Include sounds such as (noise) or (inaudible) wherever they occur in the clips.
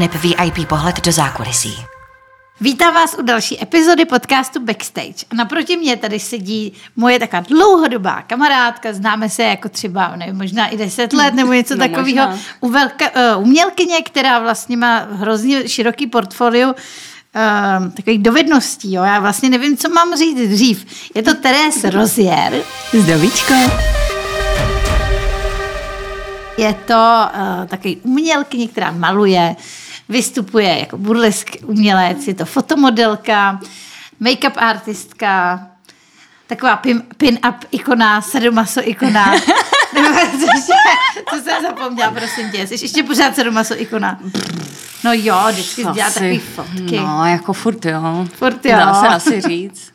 aneb VIP pohled do zákulisí. Vítám vás u další epizody podcastu Backstage. A naproti mě tady sedí moje taková dlouhodobá kamarádka, známe se jako třeba, nevím, možná i deset let nebo něco (laughs) no, takového, uh, umělkyně, která vlastně má hrozně široký portfolio uh, takových dovedností. Jo. Já vlastně nevím, co mám říct dřív. Je to Teres Rozier. Zdravíčko. Je to uh, takový umělkyně, která maluje, vystupuje jako burlesk umělec, je to fotomodelka, make-up artistka, taková pin, pin-up ikona, sadomaso ikona. (laughs) co jsem zapomněla, prosím tě, jsi ještě pořád sadomaso ikona. No jo, vždycky dělá takové fotky. No, jako furt jo. Furt jo. Dá se asi říct.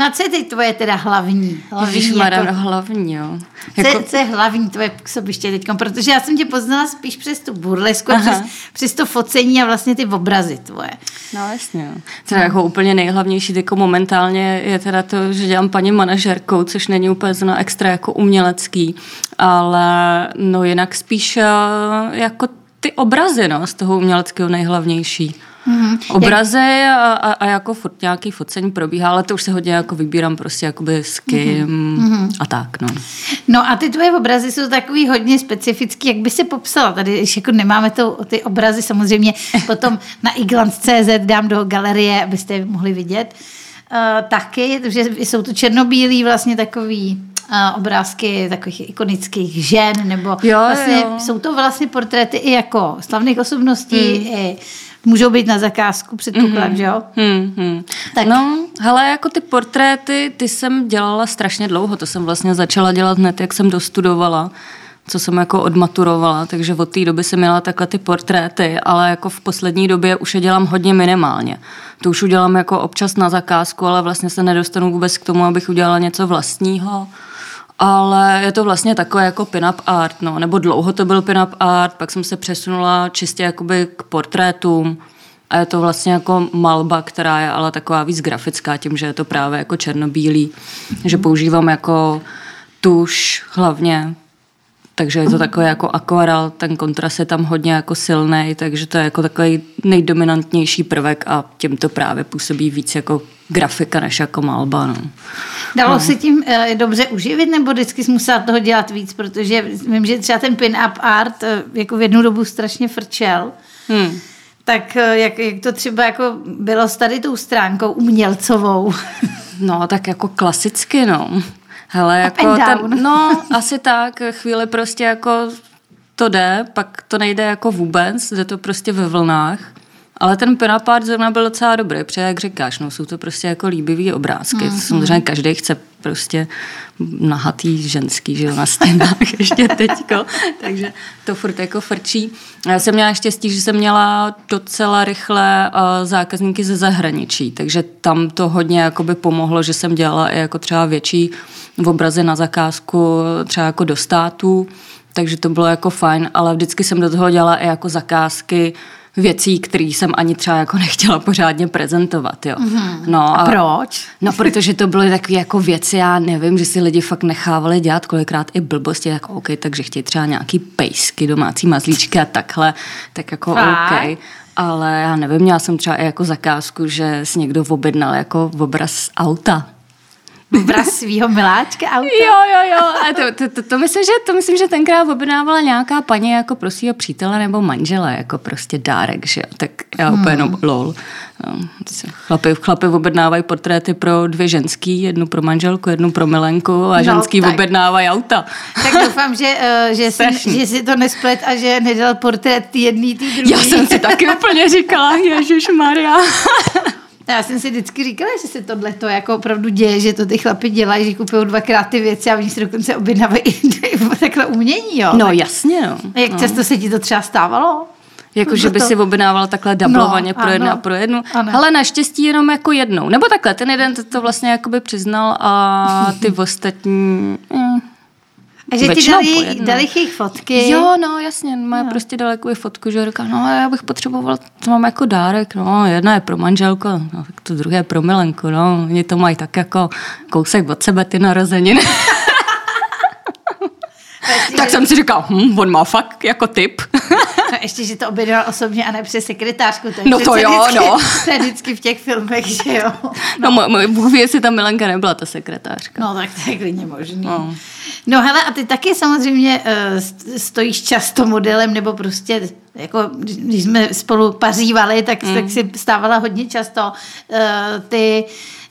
No a co je teď tvoje teda hlavní? hlavní Ježiš, jako, hlavní, jo. Jako... Co, co je hlavní tvoje působiště teď? Protože já jsem tě poznala spíš přes tu burlesku, přes, přes to focení a vlastně ty obrazy tvoje. No jasně. Teda no. jako úplně nejhlavnější jako momentálně je teda to, že dělám paní manažerkou, což není úplně zna extra jako umělecký, ale no jinak spíš eh, jako ty obrazy no, z toho uměleckého nejhlavnější. Mm-hmm. Obrazy a, a, a jako fot, nějaký focení probíhá, ale to už se hodně jako vybírám prostě jakoby s kým mm-hmm. a tak, no. No a ty tvoje obrazy jsou takový hodně specifický, jak by se popsala? Tady když jako nemáme to, ty obrazy, samozřejmě potom na iglance.cz dám do galerie, abyste je mohli vidět. Uh, taky, že jsou to černobílí vlastně takový uh, obrázky takových ikonických žen, nebo jo, vlastně jo. jsou to vlastně portréty i jako slavných osobností, mm. i můžou být na zakázku, předpoklad, mm-hmm. že jo? Mm-hmm. Tak. No, hele, jako ty portréty, ty jsem dělala strašně dlouho, to jsem vlastně začala dělat hned, jak jsem dostudovala co jsem jako odmaturovala, takže od té doby jsem měla takhle ty portréty, ale jako v poslední době už je dělám hodně minimálně. To už udělám jako občas na zakázku, ale vlastně se nedostanu vůbec k tomu, abych udělala něco vlastního. Ale je to vlastně takové jako pin-up art, no, nebo dlouho to byl pin-up art, pak jsem se přesunula čistě jakoby k portrétům. A je to vlastně jako malba, která je ale taková víc grafická tím, že je to právě jako černobílý, že používám jako tuš hlavně, takže je to takové jako akvarel, ten kontrast je tam hodně jako silný, takže to je jako takový nejdominantnější prvek a tím to právě působí víc jako grafika než jako malba. No. Dalo no. se tím e, dobře uživit, nebo vždycky jsi musela toho dělat víc, protože vím, že třeba ten pin-up art e, jako v jednu dobu strašně frčel. Hmm. Tak eh, jak, jak to třeba jako bylo s tady tou stránkou umělcovou? No, tak jako klasicky, no. Hele, jako ten, no, asi tak, chvíli prostě jako to jde, pak to nejde jako vůbec, jde to prostě ve vlnách. Ale ten pinapart zrovna byl docela dobrý, protože jak říkáš, no, jsou to prostě jako líbivý obrázky. Mm-hmm. Samozřejmě každý chce prostě nahatý ženský, že na stěnách (laughs) ještě teďko, takže to furt jako frčí. Já jsem měla štěstí, že jsem měla docela rychle uh, zákazníky ze zahraničí, takže tam to hodně jakoby pomohlo, že jsem dělala i jako třeba větší obrazy na zakázku, třeba jako do států, takže to bylo jako fajn, ale vždycky jsem do toho dělala i jako zakázky, věcí, které jsem ani třeba jako nechtěla pořádně prezentovat. Jo. Mm-hmm. No, a, a proč? No, protože to byly takové jako věci, já nevím, že si lidi fakt nechávali dělat kolikrát i blbosti, jako OK, takže chtějí třeba nějaký pejsky, domácí mazlíčky a takhle, tak jako fakt? OK. Ale já nevím, měla jsem třeba i jako zakázku, že si někdo objednal jako obraz auta obraz svého miláčka auta. Jo, jo, jo. A to, to, to, to, myslím, že, to myslím, že tenkrát objednávala nějaká paní jako pro svého přítele nebo manžela, jako prostě dárek, že jo. Tak já hmm. úplně jenom lol. No, chlapi, chlapi objednávají portréty pro dvě ženský, jednu pro manželku, jednu pro milenku a no, ženský tak. objednávají auta. Tak doufám, že, uh, že, si, že si to nesplet a že nedal portrét jedný, ty druhý. Já jsem si taky úplně říkala, Ježíš Maria. Já jsem si vždycky říkala, že se tohle to jako opravdu děje, že to ty chlapi dělají, že kupují dvakrát ty věci a oni si dokonce objednávají (laughs) takhle umění, jo. No jasně, no. A jak no. často se ti to třeba stávalo? Jako, že by si objednával takhle dublovaně no, pro jednu a pro jednu. Ano. Ale naštěstí jenom jako jednou. Nebo takhle, ten jeden to, vlastně jakoby přiznal a ty (laughs) ostatní... Eh, a že ti dali, dali jejich fotky? Jo, no jasně, má no. prostě daleko fotku, že říká, no já bych potřeboval, to mám jako dárek, no jedna je pro manželku, no tak to druhé je pro milenku, no oni to mají tak jako kousek od sebe ty narozeniny. (laughs) tak jsem si říkal, hm, on má fakt jako typ. No ještě, že to objednal osobně a ne přes sekretářku. To je No to jo, vždycky, no. (laughs) To je vždycky v těch filmech, že jo. No, no můj, Bůh ví, jestli ta Milenka nebyla ta sekretářka. No tak to je klidně možný. No. No. hele, a ty taky samozřejmě uh, stojíš často modelem, nebo prostě jako když jsme spolu pařívali, tak, mm. tak si stávala hodně často uh, ty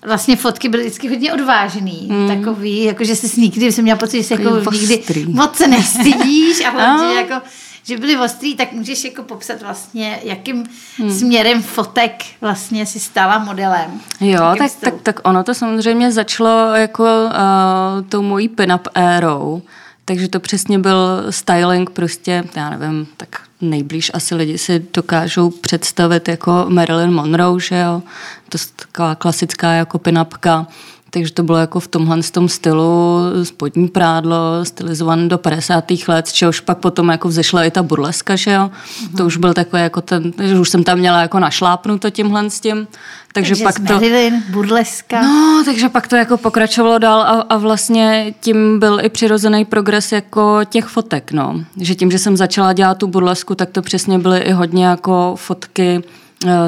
vlastně fotky byly vždycky hodně odvážný, mm. takový, jako že jsi nikdy, jsem měla pocit, že se jako nikdy ostrý. moc se nestydíš a (laughs) hlavně No. jako že byly ostrý, tak můžeš jako popsat vlastně, jakým hmm. směrem fotek vlastně si stala modelem. Jo, tak, tak, tak ono to samozřejmě začalo jako uh, tou mojí pin-up érou, takže to přesně byl styling prostě, já nevím, tak nejblíž asi lidi si dokážou představit jako Marilyn Monroe, že jo, to je taková klasická jako pin-upka, takže to bylo jako v tomhle tom stylu spodní prádlo, stylizované do 50. let, z čehož pak potom jako vzešla i ta burleska, že jo. Mhm. To už byl takový jako ten, že už jsem tam měla jako našlápnuto tímhle s tím. Takže, Takže pak z to... Marilyn, burleska. No, takže pak to jako pokračovalo dál a, a vlastně tím byl i přirozený progres jako těch fotek, no. Že tím, že jsem začala dělat tu burlesku, tak to přesně byly i hodně jako fotky,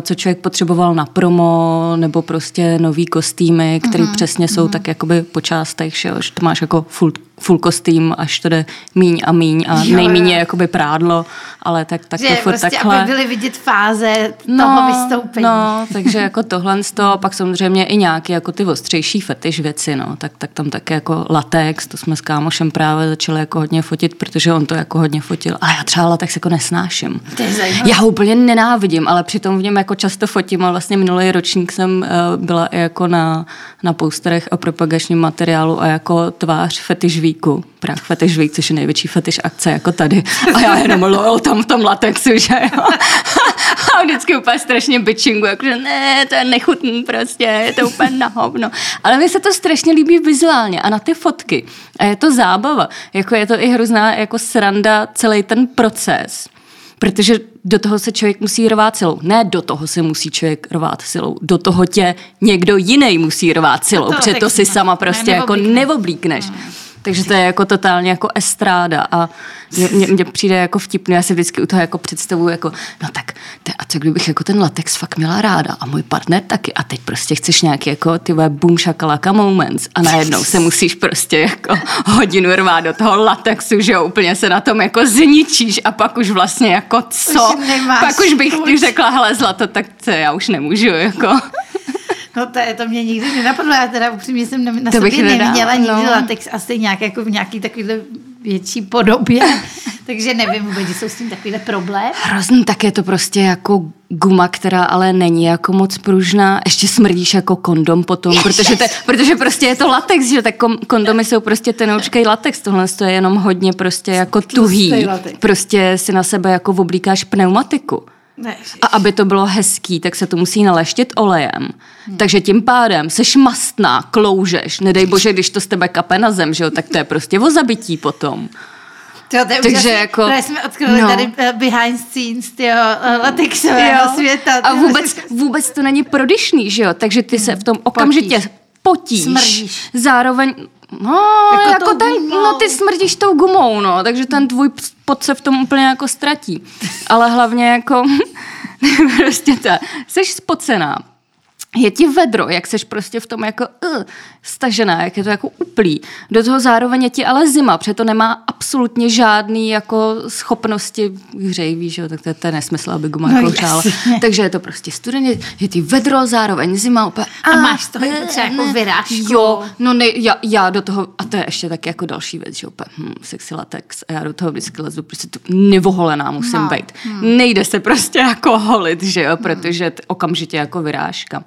co člověk potřeboval na promo, nebo prostě nový kostýmy, které mm-hmm. přesně jsou tak jakoby po částech, že, to máš jako full, full kostým, až to jde míň a míň a je jakoby prádlo, ale tak, tak že to furt prostě, takhle. aby byly vidět fáze toho vystoupení. No, takže jako tohle z toho, pak samozřejmě i nějaké jako ty ostřejší fetiš věci, no, tak, tak tam také jako latex, to jsme s kámošem právě začali jako hodně fotit, protože on to jako hodně fotil. A já třeba latex jako nesnáším. To je zajímavé. Já ho úplně nenávidím, ale přitom v něm jako často fotím a vlastně minulý ročník jsem uh, byla i jako na, na posterech a propagačním materiálu a jako tvář fetiš víku. Prach fetiš vík, což je největší fetiš akce jako tady. A já jenom lol tam v tom latexu, že jo. (laughs) A vždycky úplně strašně bitchingu, jakože ne, to je nechutný prostě, je to úplně na hovno. Ale mi se to strašně líbí vizuálně a na ty fotky. A je to zábava. Jako je to i hrozná jako sranda celý ten proces. Protože do toho se člověk musí rvát silou. Ne do toho se musí člověk rvát silou. Do toho tě někdo jiný musí rvát silou, to protože to si ne- sama prostě ne- jako neoblíkneš. neoblíkneš. Takže to je jako totálně jako estráda a mě, mě, mě přijde jako vtipný, já si vždycky u toho jako představuju jako, no tak, te, a co kdybych jako ten latex fakt měla ráda a můj partner taky? A teď prostě chceš nějaký jako ty boom shakalaka moments a najednou se musíš prostě jako hodinu rvát do toho latexu, že jo, úplně se na tom jako zničíš a pak už vlastně jako co, Už pak už bych ti řekla, hele zlato, tak co, já už nemůžu, jako. No to, je, to mě nikdy nenapadlo, já teda upřímně jsem na, na To sobě neviděla nikdy no. latex asi nějak jako v nějaký takovýhle větší podobě, (laughs) takže nevím vůbec, jsou s tím takovýhle problém. Hrozný, tak je to prostě jako guma, která ale není jako moc pružná. Ještě smrdíš jako kondom potom, protože, te, protože prostě je to latex, že tak kondomy jsou prostě tenoučkej latex, tohle to je jenom hodně prostě jako tuhý. Prostě si na sebe jako oblíkáš pneumatiku. A aby to bylo hezký, tak se to musí naleštit olejem. Hmm. Takže tím pádem seš mastná, kloužeš. Nedej bože, když to z tebe kape na zem, že jo, tak to je prostě o zabití potom. Tyjo, to je Takže úžasný. jako- Právě jsme odkryli no. tady uh, behind scenes tyjo, uh, latexového světa. A vůbec, vůbec to není prodyšný, že jo? Takže ty se v tom okamžitě potíš. Smrdíš. Zároveň No, Jako jako, ten, no ty smrdíš tou gumou, no, takže ten tvůj pot se v tom úplně jako ztratí. Ale hlavně jako, (laughs) prostě ta, jsi spocená, je ti vedro, jak seš prostě v tom jako uh, stažená, jak je to jako uplý. Do toho zároveň je ti ale zima, protože to nemá absolutně žádný jako schopnosti hřej, víš, jo, tak to, je- to je nesmysl, aby guma No jako. Takže je to prostě studeně, je ti vedro, zároveň zima, úplně, A máš z toho jako třeba jako vyrážku. Jo, no ne, já, já do toho, a to je ještě tak jako další věc, že úplně hm, sexy latex a já do toho vždycky lezu, prostě tu nevoholená musím No, no. být. Hmm. Nejde se prostě jako holit, že jo, protože t- okamžitě jako vyrážka.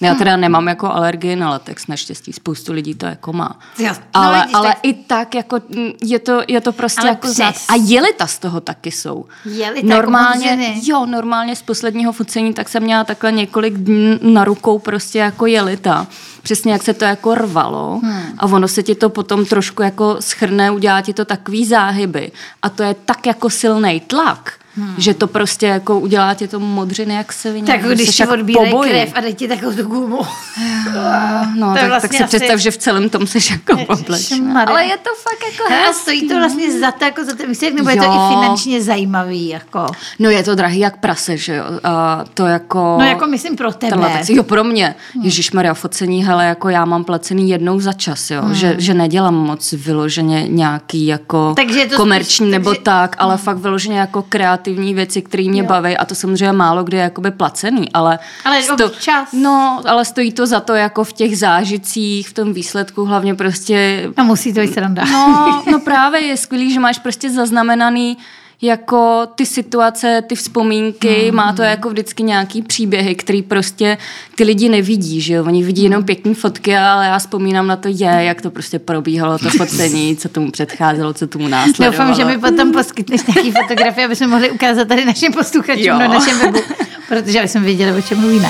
Já teda nemám jako alergii na latex, naštěstí spoustu lidí to jako má. Jo, no ale, vidíš, ale tak- i tak jako mm, je to, je to prostě Ale jako znát. přes. A jelita z toho taky jsou. Jelita jako normálně, jo, normálně z posledního focení, tak jsem měla takhle několik dní na rukou prostě jako jelita. Přesně jak se to jako rvalo hmm. a ono se ti to potom trošku jako schrne, udělá ti to takový záhyby a to je tak jako silný tlak, Hmm. Že to prostě jako udělá tě tomu modřiny jak se vině. Tak když ti odbírají krev a dej ti takovou tu gumu. (laughs) no, tak, vlastně tak si asi... představ, že v celém tom jsi jako poblečná. Ale je to fakt jako hezký. A stojí to vlastně za to, jako za ten výsledek, nebo jo. je to i finančně zajímavý? Jako? No je to drahý jak prase, že jo. A to jako... No jako myslím pro tebe. Tenhle, jo, pro mě. Hmm. Ježíš Maria, focení, hele, jako já mám placený jednou za čas, jo. Hmm. Že, že nedělám moc vyloženě nějaký jako takže to komerční spíš, nebo takže... tak, ale hmm. fakt vyloženě jako kreativní věci, které mě jo. baví a to samozřejmě málo kdy je jakoby placený, ale... Ale sto... čas. No, ale stojí to za to jako v těch zážitcích, v tom výsledku hlavně prostě... A musí to být sranda. No, (laughs) no právě je skvělý, že máš prostě zaznamenaný jako ty situace, ty vzpomínky, mm. má to jako vždycky nějaký příběhy, který prostě ty lidi nevidí, že jo, oni vidí jenom pěkné fotky, ale já vzpomínám na to, je, jak to prostě probíhalo, to focení, co tomu předcházelo, co tomu následovalo. Doufám, že mi potom poskytneš nějaký fotografie, aby jsme mohli ukázat tady našim posluchačům na našem webu, protože jsme věděli, o čem mluvíme.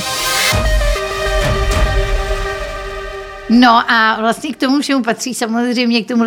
No a vlastně k tomu všemu patří samozřejmě k tomu,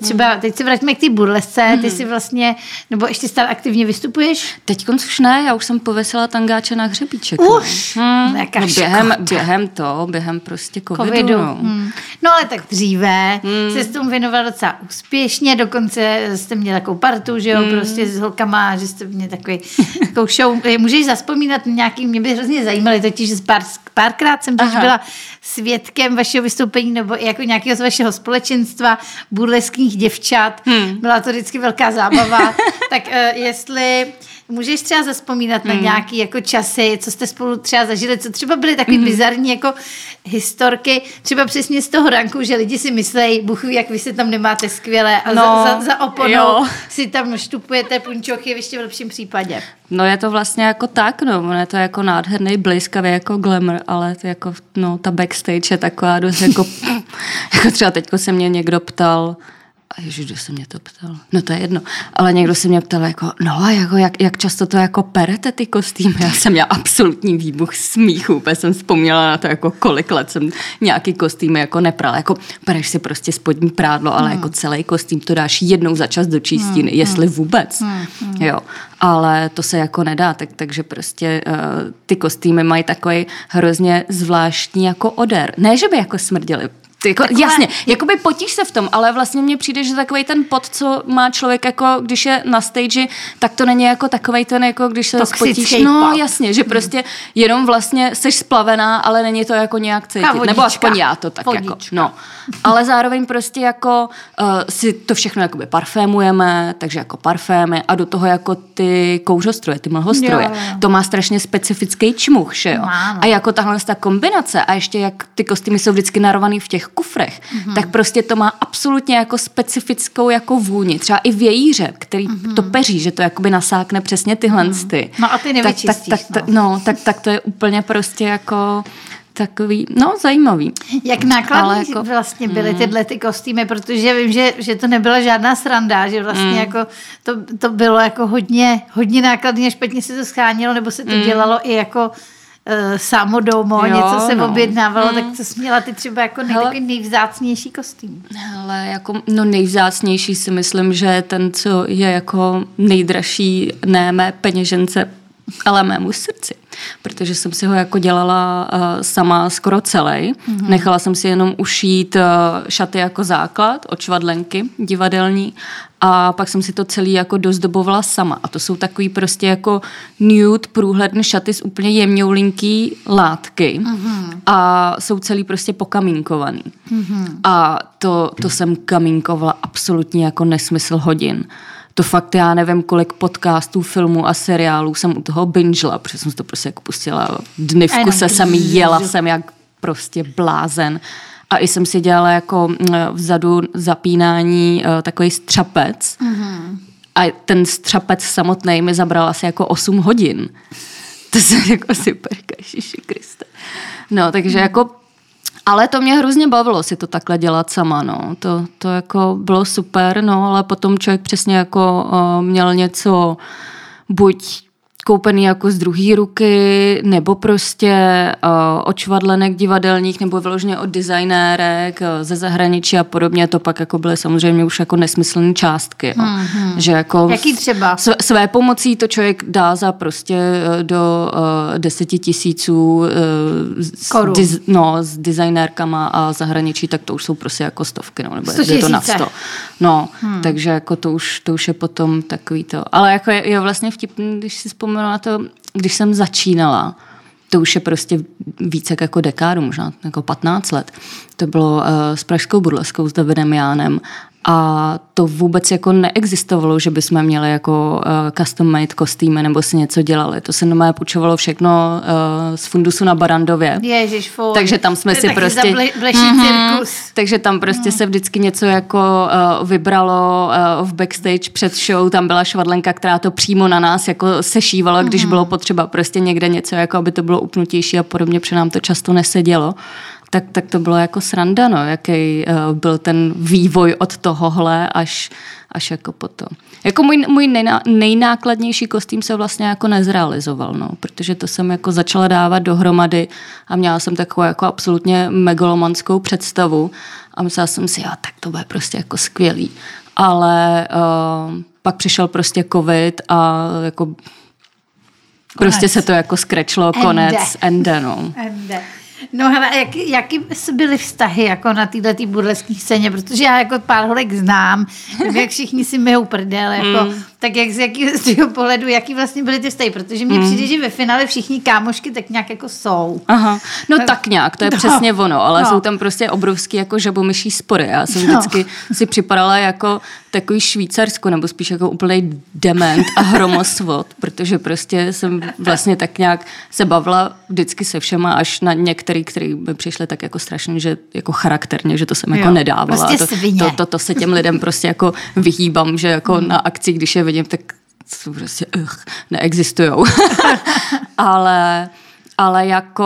třeba, teď se vrátíme k té burlesce, ty si vlastně, nebo ještě stále aktivně vystupuješ? Teď už ne, já už jsem povesila tangáče na hřebíček. Už? Hmm. No, během, během to, během prostě covidu. covidu. No. Hmm. no ale tak dříve hmm. se s tomu věnovala docela úspěšně, dokonce jste měli takovou partu, že jo, hmm. prostě s holkama, že jste měli takový, takovou show. Můžeš zaspomínat nějaký, mě by hrozně zajímaly, totiž pár, párkrát jsem byla svědkem vašeho vystoupení nebo jako nějakého z vašeho společenstva, burleských děvčat. Hmm. Byla to vždycky velká zábava. (laughs) tak uh, jestli Můžeš třeba zaspomínat hmm. na nějaké jako časy, co jste spolu třeba zažili, co třeba byly takové hmm. bizarní jako historky, třeba přesně z toho ranku, že lidi si myslejí, ví, jak vy se tam nemáte skvěle a no, za, za, za oponou jo. si tam štupujete punčochy v ještě v lepším případě. No je to vlastně jako tak, no, je to jako nádherný bliskavý jako glamour, ale to jako, no, ta backstage je taková dost jako, (laughs) jako třeba teďko se mě někdo ptal, a ježiš, kdo se mě to ptal? No to je jedno. Ale někdo se mě ptal jako, no a jako, jak, jak často to jako perete ty kostýmy? Já jsem měla absolutní výbuch smíchu. Úplně jsem vzpomněla na to, jako kolik let jsem nějaký kostým jako neprala. Jako pereš si prostě spodní prádlo, ale hmm. jako celý kostým to dáš jednou za čas do čistiny, hmm. jestli hmm. vůbec. Hmm. Hmm. Jo. Ale to se jako nedá, tak, takže prostě uh, ty kostýmy mají takový hrozně zvláštní jako odér. Ne, že by jako smrděli, jako, Takové... Jasně, jakoby potíž se v tom, ale vlastně mně přijde, že takový ten pot, co má člověk, jako když je na stage, tak to není jako takový ten, jako když se spotíš. No pot. jasně, že prostě jenom vlastně jsi splavená, ale není to jako nějak cítit. Nebo aspoň já to tak Vodička. jako. No. Ale zároveň prostě jako uh, si to všechno jakoby parfémujeme, takže jako parfémy a do toho jako ty kouřostroje, ty mlhostroje. Jo, jo. To má strašně specifický čmuch, že jo. Má, A jako tahle ta kombinace a ještě jak ty kostýmy jsou vždycky narovaný v těch těch kufrech, mm-hmm. tak prostě to má absolutně jako specifickou jako vůni. Třeba i vějíře, který mm-hmm. to peří, že to jakoby nasákne přesně tyhle mm-hmm. ty. No a ty nevyčistíš. Tak, tak, tak, no. no, tak, tak to je úplně prostě jako takový, no zajímavý. Jak nákladní jako, vlastně byly mm. tyhle ty kostýmy, protože vím, že, že to nebyla žádná sranda, že vlastně mm. jako to, to bylo jako hodně, hodně nákladně, špatně se to schánilo, nebo se to mm. dělalo i jako uh, samodomo, jo, něco se no. objednávalo, mm. tak co jsi měla ty třeba jako nej, Hele, nejvzácnější kostým? Ale jako, no nejvzácnější si myslím, že ten, co je jako nejdražší, ne mé peněžence, ale mému srdci protože jsem si ho jako dělala uh, sama skoro celý. Mm-hmm. Nechala jsem si jenom ušít uh, šaty jako základ od švadlenky divadelní a pak jsem si to celý jako dozdobovala sama. A to jsou takový prostě jako nude průhledné šaty z úplně jemňoulinký látky mm-hmm. a jsou celý prostě pokamínkovaný. Mm-hmm. A to, to jsem kamínkovala absolutně jako nesmysl hodin to fakt já nevím, kolik podcastů, filmů a seriálů jsem u toho bingela, protože jsem to prostě jako pustila dny v kuse, jsem jela jsem jak prostě blázen. A i jsem si dělala jako vzadu zapínání uh, takový střapec. Mm-hmm. A ten střapec samotný mi zabral asi jako 8 hodin. (laughs) To se jako super, Ježiši Kriste. No, takže mm. jako ale to mě hrozně bavilo si to takhle dělat sama, no. To, to jako bylo super, no, ale potom člověk přesně jako uh, měl něco buď koupený jako z druhé ruky, nebo prostě uh, od švadlenek divadelních, nebo vyloženě od designérek uh, ze zahraničí a podobně, to pak jako byly samozřejmě už jako nesmyslné částky. Mm-hmm. Že jako Jaký třeba? Své, své pomocí to člověk dá za prostě do uh, deseti tisíců uh, s, no, s designérkama a zahraničí, tak to už jsou prostě jako stovky, no, nebo 100 je to na sto. No, hmm. takže jako to už, to už je potom takový to. Ale jako je, je vlastně vtipný, když si vzpomenu na to, když jsem začínala, to už je prostě více jak jako dekádu, možná jako 15 let. To bylo uh, s Pražskou burleskou, s Davidem Jánem a to vůbec jako neexistovalo, že bychom měli jako uh, custom made kostýmy nebo si něco dělali. To se normálně půjčovalo všechno uh, z fundusu na Barandově. Ježiš, fuj. Takže tam jsme To si prostě... Mhm. cirkus. Takže tam prostě se vždycky něco jako uh, vybralo uh, v backstage před show, tam byla švadlenka, která to přímo na nás jako sešívala, když bylo potřeba prostě někde něco, jako aby to bylo upnutější a podobně, protože nám to často nesedělo. Tak, tak to bylo jako sranda, no, jaký uh, byl ten vývoj od tohohle až, až jako po to. Jako můj, můj nejná, nejnákladnější kostým se vlastně jako nezrealizoval, no, protože to jsem jako začala dávat dohromady a měla jsem takovou jako absolutně megalomanskou představu a myslela jsem si, jo, tak to bude prostě jako skvělý. Ale uh, pak přišel prostě covid a jako prostě se to jako skrečlo, konec, ende, no. Ende. No hele, a jak, jaký byly vztahy jako na této tý burleské scéně, protože já jako pár holek znám, jak všichni si myjou prdel, jako, mm. tak jak z jakého pohledu, jaký vlastně byly ty vztahy, protože mně mm. přijde, že ve finále všichni kámošky tak nějak jako jsou. Aha, no tak nějak, to je No. přesně ono, ale No. jsou tam prostě obrovský jako žabomyší spory. Já jsem No. vždycky si připadala jako takový Švýcarsko, nebo spíš jako úplný dement a hromosvod, (laughs) protože prostě jsem vlastně tak nějak se bavila vždycky se všema, až na některý, který by přišli tak jako strašně, že jako charakterně, že to jsem jako Jo, nedávala. prostě to, to, to, to, se těm lidem prostě jako vyhýbám, že jako na akci, když je vidím, tak prostě uh, neexistujou. (laughs) ale, ale jako,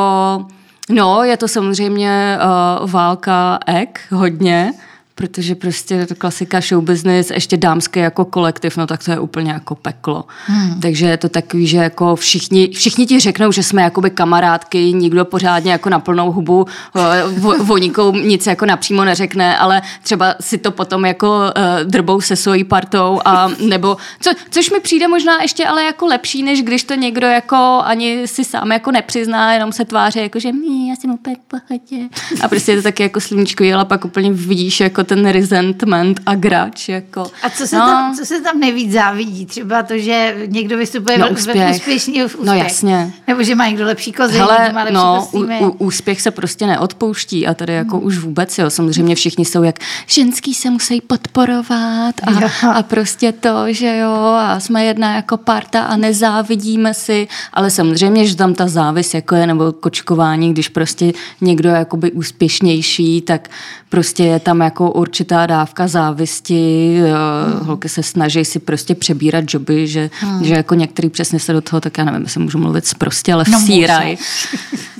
no, je to samozřejmě uh, válka ek hodně, protože prostě to klasika show business, ještě dámské jako kolektiv, no tak to je úplně jako peklo. Hmm. Takže je to takový, že jako všichni, všichni ti řeknou, že jsme jakoby kamarádky, nikdo pořádně jako na plnou hubu eh, vo- vonikou nic jako napřímo neřekne, ale třeba si to potom jako uh, drbou se svojí partou a nebo, co, což mi přijde možná ještě ale jako lepší, než když to někdo jako ani si sám jako nepřizná, jenom se tváří jako, že já jsem úplně v pohodě. A prostě je to taky jako sluníčko, ale pak úplně vidíš jako ten resentment a grač. Jako. A co se, no, tam, co se tam nejvíc závidí? Třeba to, že někdo vystupuje No, úspěch. úspěšný úspěch. No, jasně. Nebo že má někdo lepší kozy, Hele, má lepší no, u, kostýmy. u, úspěch se prostě neodpouští a tady jako už vůbec, jo. Samozřejmě všichni jsou jak ženský se musí podporovat a, Jo. a prostě to, že jo, a jsme jedna jako parta a nezávidíme si, ale samozřejmě, že tam ta závis jako je, nebo kočkování, když prostě někdo je jakoby úspěšnější, tak prostě je tam jako určitá dávka závisti, hmm. holky se snaží si prostě přebírat joby, že, hmm. že jako některý přesně se do toho, tak já nevím, jestli můžu mluvit prostě, ale No, vsíraj. (laughs)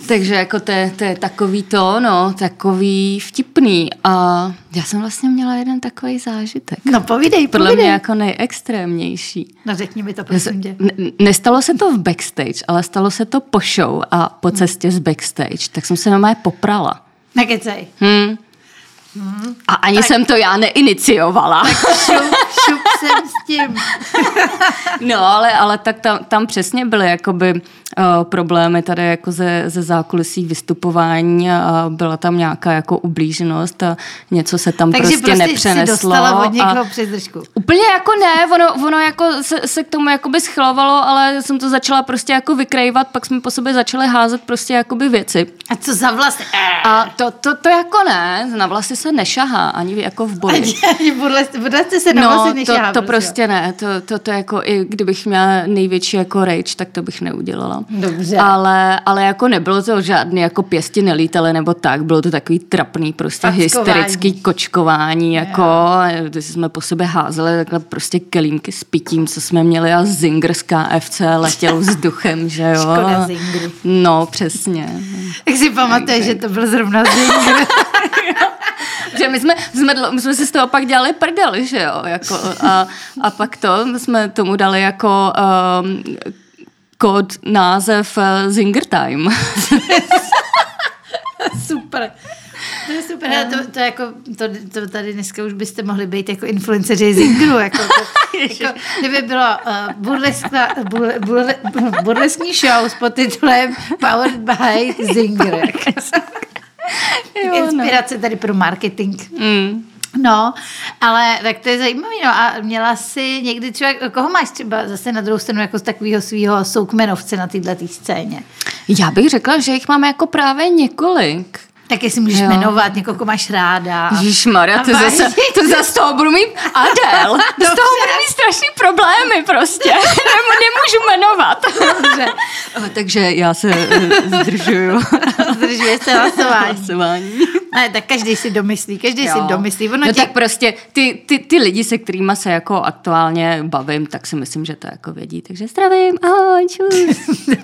Takže jako to je, to je takový to, no, takový vtipný. A já jsem vlastně měla jeden takový zážitek. No povídej, Podle povídej. mě jako nejextrémnější. No řekni mi to, prosím tě. n- Nestalo se to v backstage, ale stalo se to po show a po cestě z backstage. Tak jsem se normálně poprala. Nekecej. A ani tak. jsem to já neiniciovala. Šup, šup jsem s tím. (laughs) No, ale, ale tak tam, tam přesně byly jakoby problémy tady jako ze, ze zákulisí vystupování a byla tam nějaká jako ublíženost a něco se tam Takže prostě, prostě nepřeneslo. si dostala od někoho přes držku. Úplně jako ne, ono, ono jako se, se k tomu jakoby schylovalo, ale jsem to začala prostě jako vykrejvat, pak jsme po sobě začali házet prostě jakoby věci. A co za vlastně? A to, to, to jako ne, na vlasy se nešahá, ani jako v boji. Ani budle jste se na No, vlasy to, nešahá, to prosím. prostě ne, to, to, to jako i kdybych měla největší jako rage, tak to bych neudělala. Dobře. Ale, ale jako nebylo to žádný jako pěsti nelítali nebo tak, bylo to takový trapný prostě Packování. hysterický kočkování, jako když jsme po sobě házeli takhle prostě kelímky s pitím, co jsme měli a Zinger z KFC letěl vzduchem, že jo. Škoda Zingru. No, přesně. Jak si pamatuješ, že to byl zrovna Zinger? (laughs) že my jsme, jsme, my jsme si z toho pak dělali prdel, že jo, jako, a, a pak to jsme tomu dali jako um, kód, název uh, Zinger Time. (laughs) super. To je super, to, to, jako, to, to tady dneska už byste mohli být jako influenceři Zingru. Jako, to, (laughs) jako, kdyby bylo uh, burleskna, burle, burle, burleskní show s podtitulem Powered by Zinger. Jako. Jo, no. Inspirace tady pro marketing. Mm. No, ale tak to je zajímavé. No a měla si někdy třeba, koho máš třeba zase na druhou stranu jako z takového svého soukmenovce na této scéně? Já bych řekla, že jich máme jako právě několik. Tak jestli můžeš Jo. jmenovat někoho, koho máš ráda. Maria, to zase, to zase toho budu mít Adel. (laughs) Z toho budu mít strašný problémy prostě. (laughs) Nemu, nemůžu jmenovat. Dobře, (laughs) Takže já se eh, zdržuju. zdržuje se hlasování. Hlasování. Ne, tak každý si domyslí, každý si Jo. domyslí. Ono no tě... tak prostě ty, ty, ty lidi, se kterými se jako aktuálně bavím, tak si myslím, že to jako vědí. Takže zdravím, ahoj, čus. (laughs)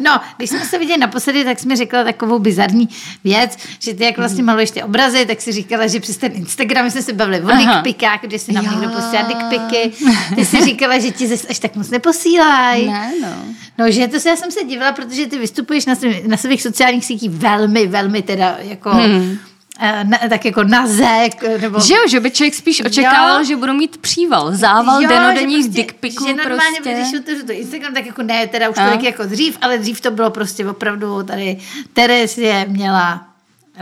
No, když jsme se viděli naposledy, tak jsi mi řekla takovou bizarní věc, že ty jak vlastně maluješ ty obrazy, tak si říkala, že přes ten Instagram jsme se bavili o dickpikách, že si nám Jo. někdo posílá dickpiky. (laughs) Ty si říkala, že ti zase až tak moc neposílají. ne, no. No, že to se, já jsem se divila, protože ty vystupuješ na, svých- na svých sociálních sítích velmi, velmi teda jako, hmm. na, tak jako na zek, nebo... Že jo, že by člověk spíš očekával, Jo. že budu mít příval, zával Jo, denodenních prostě- dickpiků Že normálně, prostě. když otevřu to Instagram, tak jako ne, teda už tolik jako dřív, ale dřív to bylo prostě opravdu tady, Terezie měla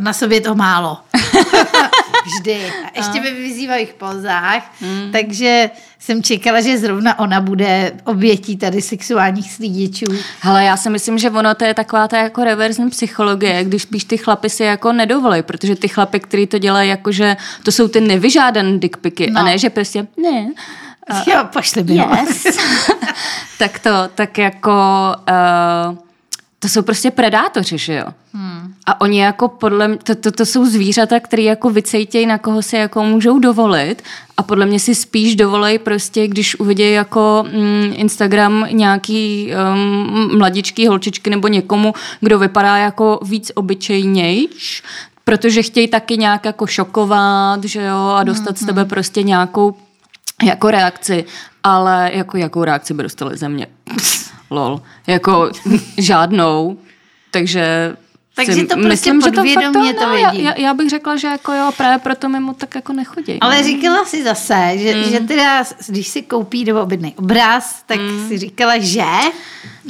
na sobě to málo. (laughs) Vždy. A ještě ve vyzývavých pozách, Hmm. takže jsem čekala, že zrovna ona bude obětí tady sexuálních slídičů. Hele, já si myslím, že ono to je taková ta jako reverzní psychologie, když spíš ty chlapy si jako nedovolí, protože ty chlapy, který to dělají, jakože to jsou ty nevyžádané dickpiky No. a ne, že prostě ne. Jo, pošli mi. Yes. (laughs) tak to, tak jako uh, to jsou prostě predátoři, že jo? Hmm. A oni jako podle mě, to, to, to jsou zvířata, které jako vycejtějí, na koho si jako můžou dovolit a podle mě si spíš dovolej prostě, když uvidí jako mm, Instagram nějaký um, mladičký holčičky nebo někomu, kdo vypadá jako víc obyčejnějš, protože chtějí taky nějak jako šokovat, že jo, a dostat z tebe prostě nějakou jako reakci, ale jako jakou reakci by dostali ze mě? (laughs) Lol. Jako (laughs) žádnou. Takže Takže si to prostě myslím, že podvědomě fakt to já, vědí. já, já, bych řekla, že jako jo, právě proto mimo tak jako nechodí. Ale říkala si zase, že, mm. že teda, když si koupí nebo objednej obraz, tak mm. si říkala, že...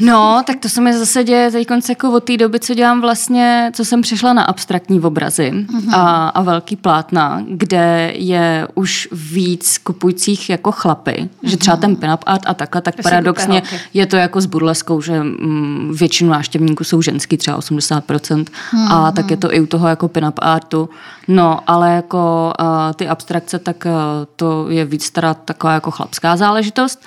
No, tak to se mi zase děje teď konce jako od té doby, co dělám vlastně, co jsem přešla na abstraktní obrazy Mhm. a, a velký plátna, kde je už víc kupujících jako chlapy, že třeba ten pin-up art a takhle, tak Mhm. To paradoxně je to jako s burleskou, že mm, většinu návštěvníků jsou ženský, třeba 80%, Mhm. a tak je to i u toho jako pin-up artu. No, ale jako uh, ty abstrakce, tak uh, to je víc teda taková jako chlapská záležitost.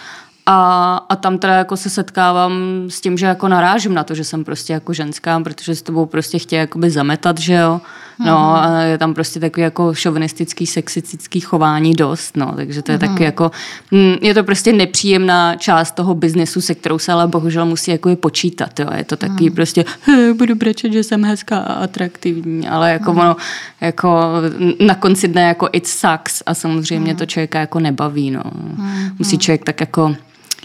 A, a tam teda jako se setkávám s tím, že jako narážím na to, že jsem prostě jako ženská, protože s tebou prostě chtějí jakoby zametat, že jo. No a je tam prostě takový jako šovinistický, sexistický chování dost, no. Takže to je taky jako, mm, je to prostě nepříjemná část toho biznesu, se kterou se ale bohužel musí jako je počítat, jo. Je to takový prostě, "He, budu brečet, že jsem hezká a atraktivní, ale jako ono, jako na konci dne jako it sucks a samozřejmě to člověka jako nebaví, no. Musí člověk tak jako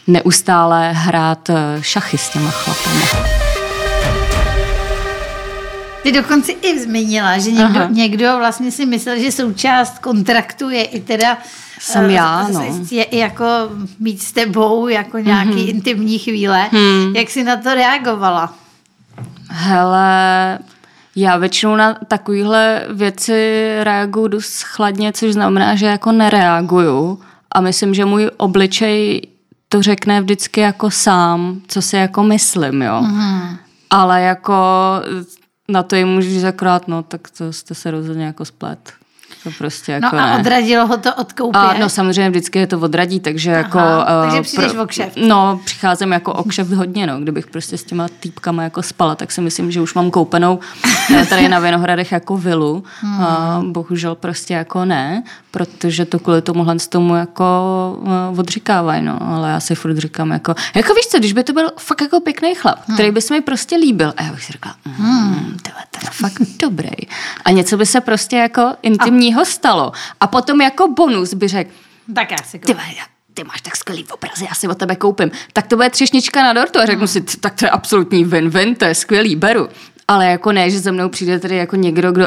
neustále hrát eh, šachy s těma chlapama. Ty dokonce i zmínila, že někdo, Aha. někdo vlastně si myslel, že součást kontraktu je i teda Jsem eh, já, no. Je i jako mít s tebou jako nějaký mm-hmm. intimní chvíle. Mm. Jak jsi na to reagovala? Hele, já většinou na takovéhle věci reaguju dost chladně, což znamená, že jako nereaguju a myslím, že můj obličej to řekne vždycky jako sám, co si jako myslím, jo. Mm. Ale jako na to jim můžu říct akorát, no tak to jste se rozhodně jako splet. To prostě jako No a ne. odradilo ho to od koupě. A, no samozřejmě vždycky je to odradí, takže jako... takže eh, přijdeš o kšeft. No, přicházím jako o kšeft hodně, no. Kdybych prostě s těma týpkama jako spala, tak si myslím, že už mám koupenou (laughs) eh, tady na Vinohradech jako vilu. Hmm. A bohužel prostě jako ne, protože to kvůli tomuhle z tomu jako eh, odříkávají, no. Ale já si furt říkám jako, jako víš co, když by to byl fakt jako pěkný chlap, Hmm. který by se mi prostě líbil, a já bych si říkala, mm, tyhle, ten je fakt dobrý. A něco by se prostě jako intimního stalo. A potom jako bonus by řekl, Tak já si ty koupím. ty máš tak skvělý obrazy, já si o tebe koupím. Tak to bude třešnička na dortu a řeknu si, tak to je absolutní win-win, to je skvělý, beru. Ale jako ne, že za mnou přijde tady jako někdo, kdo,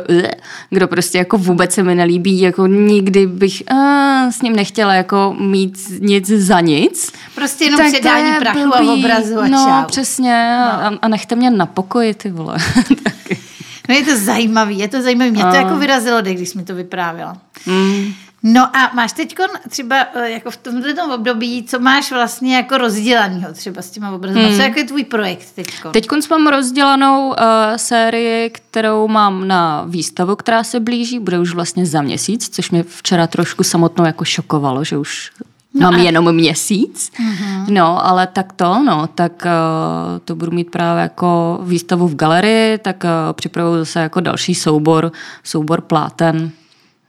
kdo prostě jako vůbec se mi nelíbí, jako nikdy bych uh, s ním nechtěla jako mít nic za nic. Prostě jenom předání prachu blbý. a obrazu a No, čau. přesně. No. A, a nechte mě na pokoji, ty vole. (laughs) no je to zajímavý, je to zajímavý. Mě to jako vyrazilo, když jsi mi to vyprávěla. Mm. No a máš teď třeba eh, jako v tomto období, co máš vlastně jako rozdělanýho třeba s těma obrazy? Hmm. Co jako je tvůj projekt teď? Teď mám rozdělanou uh, sérii, kterou mám na výstavu, která se blíží, bude už vlastně za měsíc, což mě včera trošku samotnou jako šokovalo, že už No mám a... jenom měsíc, uh-huh. no, ale tak to, no, tak uh, to budu mít právě jako výstavu v galerii, tak uh, připravuju zase jako další soubor, soubor pláten,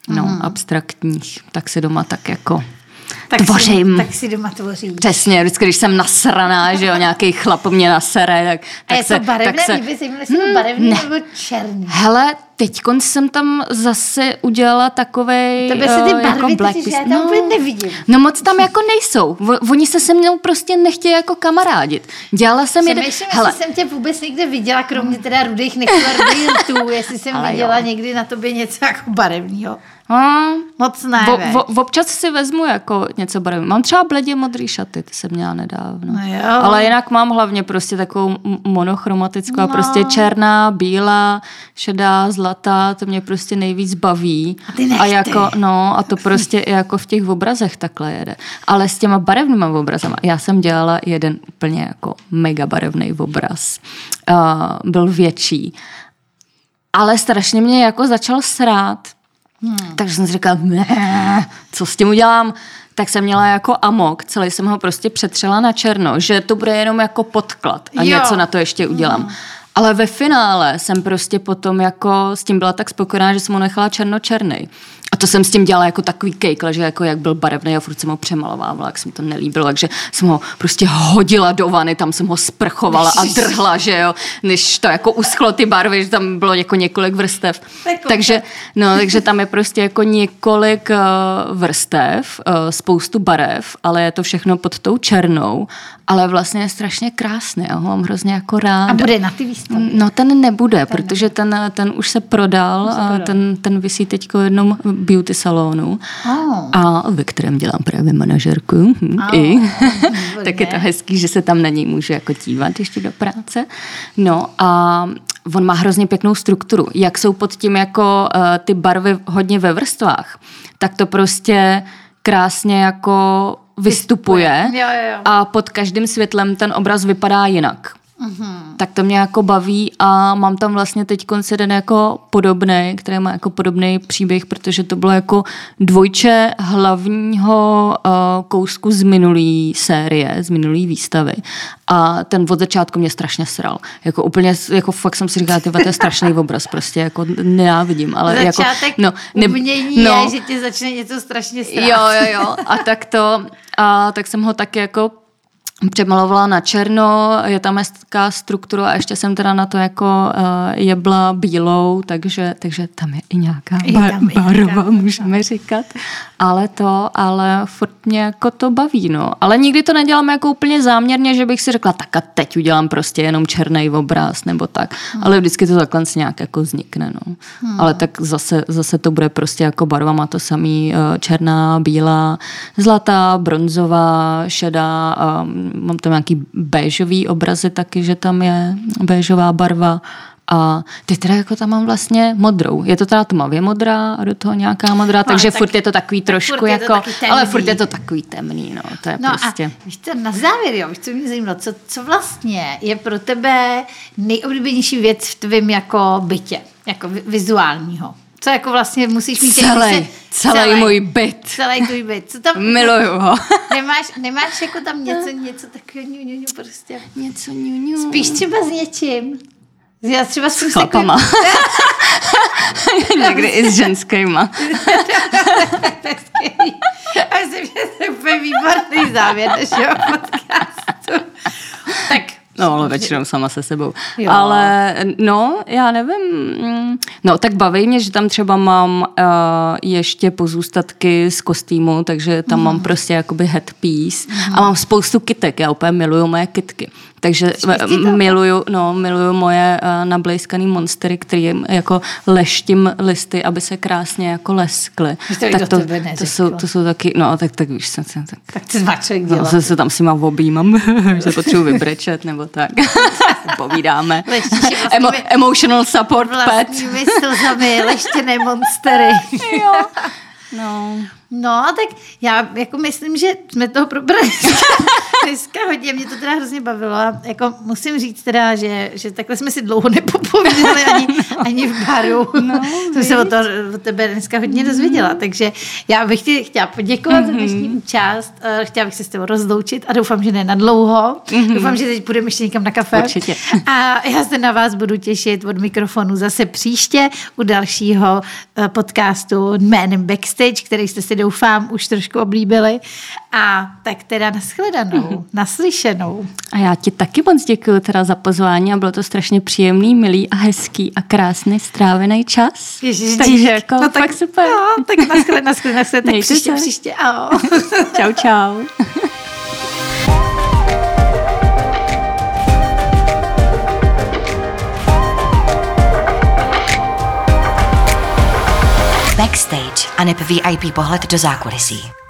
no, mm. abstraktních, tak si doma tak jako tak tvořím. Si, tak si doma tvoří. Přesně, vždycky, když jsem nasraná, že jo, nějaký chlap mě nasere, tak, tak A je se, to barevné? tak se, Líbí se jim hmm, barevný ne. nebo černý? Hele, teď jsem tam zase udělala takovej Tebe se ty barvy, jako black ty, já tam no, nevidím. No moc tam jako nejsou. Oni se se mnou prostě nechtějí jako kamarádit. Dělala jsem jeden... Hele. jestli jsem tě vůbec někde viděla, kromě teda rudých nekvardientů, (laughs) jestli jsem Ale viděla jo. někdy na tobě něco jako barevného. Hmm, Moc ne, vo, vo, občas si vezmu jako něco barevného. Mám třeba bledě modrý šaty, ty jsem měla nedávno. No jo. Ale jinak mám hlavně prostě takovou monochromatickou, no. prostě černá, bílá, šedá, zlatá, to mě prostě nejvíc baví. A, ty a jako, no, a to prostě i jako v těch obrazech takhle jede. Ale s těma barevnýma obrazama, já jsem dělala jeden úplně jako mega barevný obraz. Uh, byl větší. Ale strašně mě jako začal srát, Hmm. Takže jsem si říkala, ne, co s tím udělám? Tak jsem měla jako amok, celý jsem ho prostě přetřela na černo, že to bude jenom jako podklad a jo. něco na to ještě udělám. Hmm. Ale ve finále jsem prostě potom jako s tím byla tak spokojená, že jsem ho nechala černo-černý. A to jsem s tím dělala jako takový kejkle, že jako jak byl barevný a furt jsem ho přemalovávala, jak se mi to nelíbilo, takže jsem ho prostě hodila do vany, tam jsem ho sprchovala a drhla, že jo, než to jako uschlo ty barvy, že tam bylo jako několik vrstev. Takže, no, takže tam je prostě jako několik uh, vrstev, uh, spoustu barev, ale je to všechno pod tou černou, ale vlastně je strašně krásný, já ho mám hrozně jako rád. A bude na ty výstavě? No ten nebude, ten protože ten, ten už se prodal, už se prodal. a ten, ten vysí teď jednom beauty salonu, oh. a ve kterém dělám právě manažerku. Hm, oh. I. (laughs) (laughs) tak je to hezký, že se tam na něj můžu jako dívat ještě do práce. No a on má hrozně pěknou strukturu. Jak jsou pod tím jako uh, ty barvy hodně ve vrstvách, tak to prostě krásně jako vystupuje, vystupuje. Jo, jo, jo. a pod každým světlem ten obraz vypadá jinak. Mm-hmm. Tak to mě jako baví a mám tam vlastně teď jeden jako podobný, který má jako podobný příběh, protože to bylo jako dvojče hlavního uh, kousku z minulý série, z minulý výstavy. A ten od začátku mě strašně sral. Jako úplně, jako fakt jsem si říkala, ty to je strašný (laughs) obraz, prostě jako nenávidím. Ale jako, Začátek jako, ne, umění no, je, že ti začne něco strašně srát. Jo, jo, jo. A tak to, a tak jsem ho taky jako přemalovala na černo, je tam hezká struktura a ještě jsem teda na to jako uh, jebla bílou, takže, takže tam je i nějaká bar, tam, barva, můžeme říkat. Ale to, ale furt mě jako to baví, no. Ale nikdy to nedělám jako úplně záměrně, že bych si řekla, tak a teď udělám prostě jenom černý obraz nebo tak. Hmm. Ale vždycky to takhle nějak jako vznikne, no. Hmm. Ale tak zase, zase to bude prostě jako barva, má to samý uh, černá, bílá, zlatá, bronzová, šedá, um, mám tam nějaký béžový obrazy taky, že tam je béžová barva. A teď teda jako tam mám vlastně modrou. Je to teda tmavě modrá a do toho nějaká modrá, no, takže tak furt je to takový trošku jako, ale furt je to takový temný, no, to je no prostě. A víš to, na závěr, jo, co mě zajímalo, co, co vlastně je pro tebe nejoblíbenější věc v tvém jako bytě, jako vizuálního? Co jako vlastně musíš mít... Celý, se, celý, celý můj byt. Celý tvůj byt. Co tam... Miluju ho. (laughs) nemáš, nemáš jako tam něco, něco takového ňu, ňu, ňu, prostě. Něco ňu, ňu. Spíš třeba s něčím. Já třeba s chlapama. (laughs) Někdy i s ženskýma. (laughs) A myslím, že to je úplně výborný závěr našeho podcastu. Tak No, ale většinou sama se sebou. Jo. Ale no, já nevím. Mm, no, tak baví mě, že tam třeba mám uh, ještě pozůstatky z kostýmu, takže tam mm. mám prostě jakoby headpiece mm. a mám spoustu kitek. Já úplně miluju moje kitky. Takže miluju, no, miluju moje uh, nablejskaný monstery, který jako leštím listy, aby se krásně jako leskly. Tak to, to, jsou, to jsou taky, no tak, tak víš, jsem, tak, tak má člověk dělat. No, se, se tam si mám objímám, (laughs) že potřebuji vybrečet nebo tak. (laughs) Povídáme. Emo, emotional support pet. Vlastními slzami leštěné monstery. (laughs) jo. No. No, tak já jako myslím, že jsme toho probrali dneska hodně. Mě to teda hrozně bavilo a jako musím říct teda, že, že takhle jsme si dlouho nepopovídali ani, ani v baru. No, (laughs) jsem se o, to, o tebe dneska hodně dozvěděla, takže já bych ti chtěla poděkovat mm-hmm. za dnešní mhm. účast. Eh, chtěla bych se s tebou rozloučit a doufám, že ne na dlouho. Mm-hmm. Doufám, že teď půjdeme ještě někam na kafe. Určitě. A já se na vás budu těšit od mikrofonu zase příště u dalšího eh, podcastu jménem Backstage, který jste si doufám už trošku oblíbili. A tak teda nashledanou, mm-hmm. Naslyšenou. A já ti taky moc děkuji teda za pozvání a bylo to strašně příjemný, milý a hezký a krásný strávený čas. Ježiš, Takže jako no, tak, super. No, tak naschle, naschle, naschle, tak příště, se. příště, ahoj. (laughs) čau, čau. Backstage a VIP pohled do zákulisí.